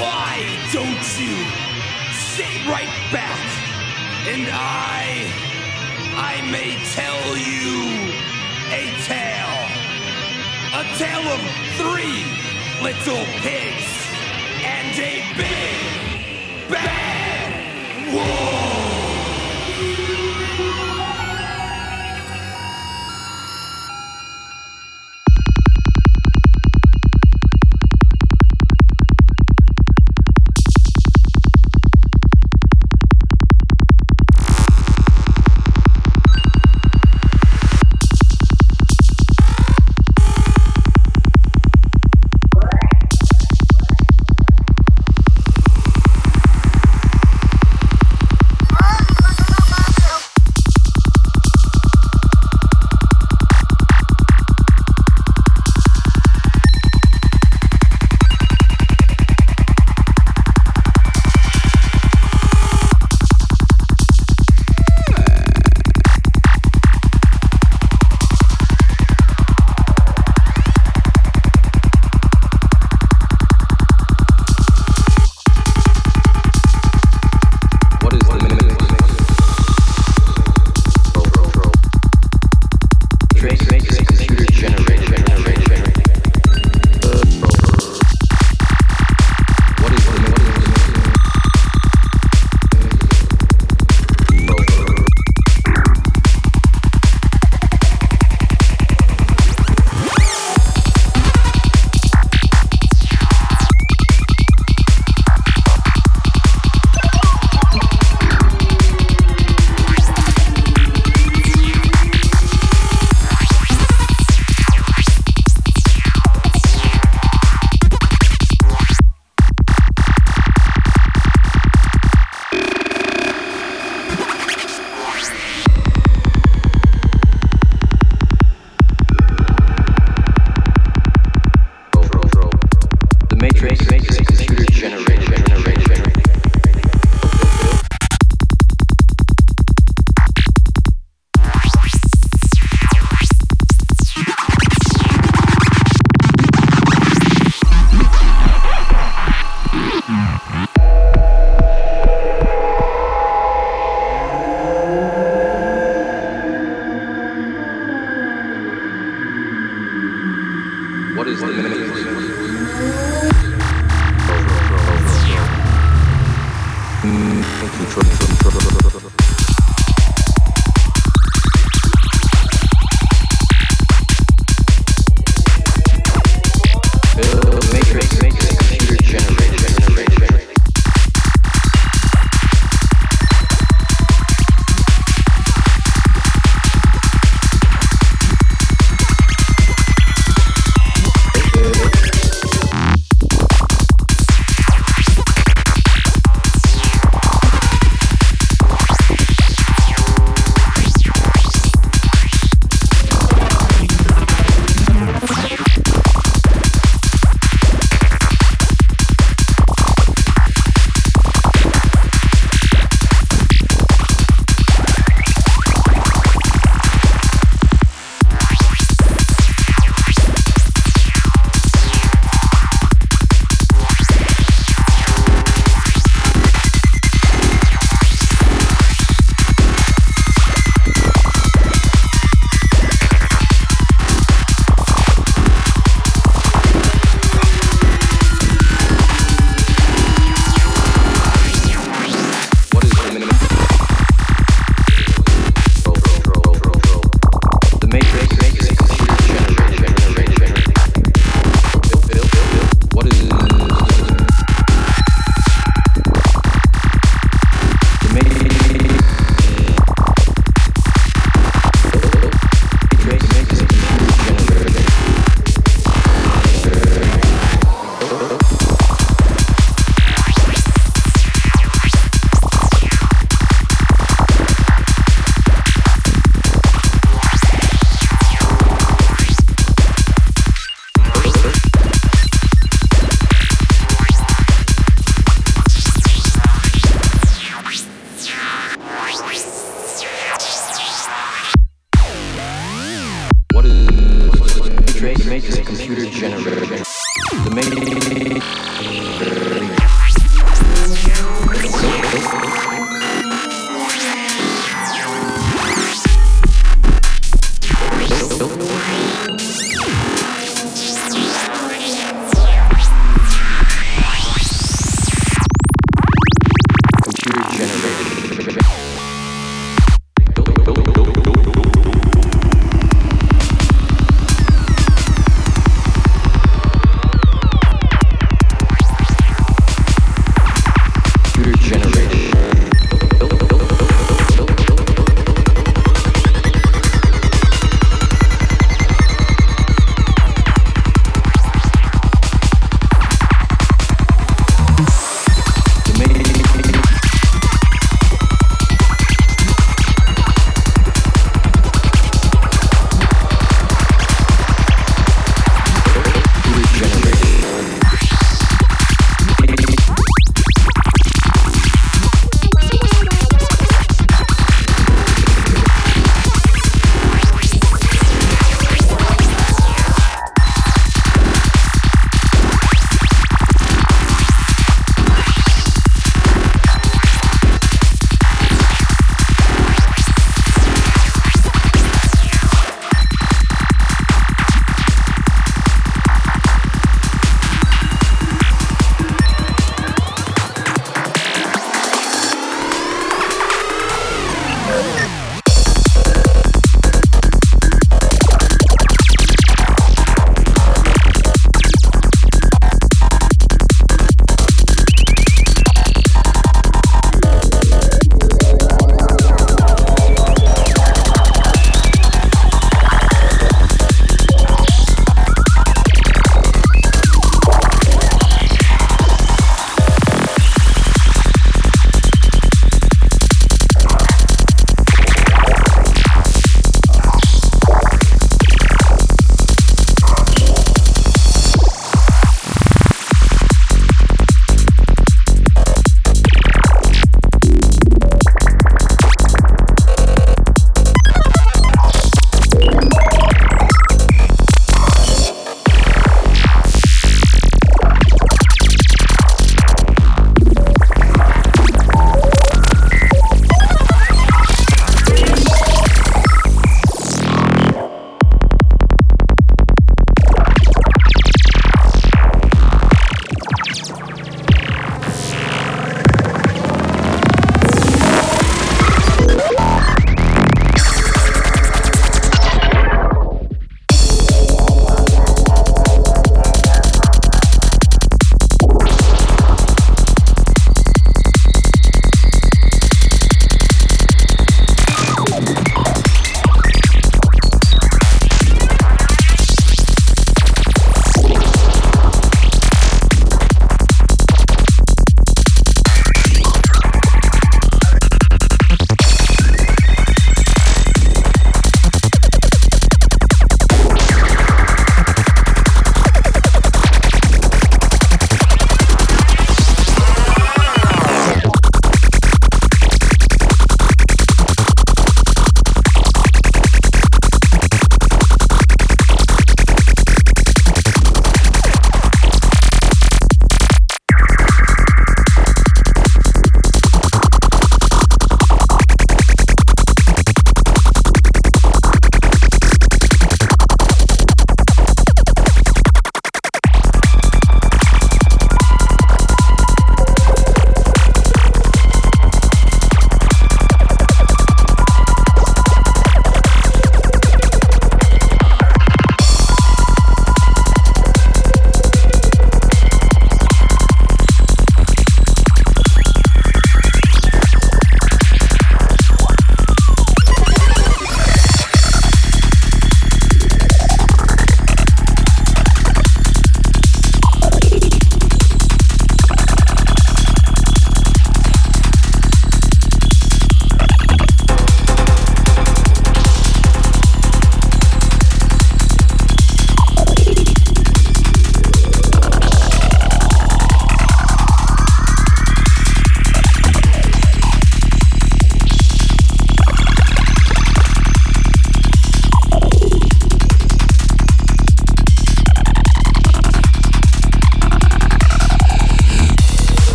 Why don't you sit right back and I, I may tell you a tale, a tale of three little pigs and a big bad wolf.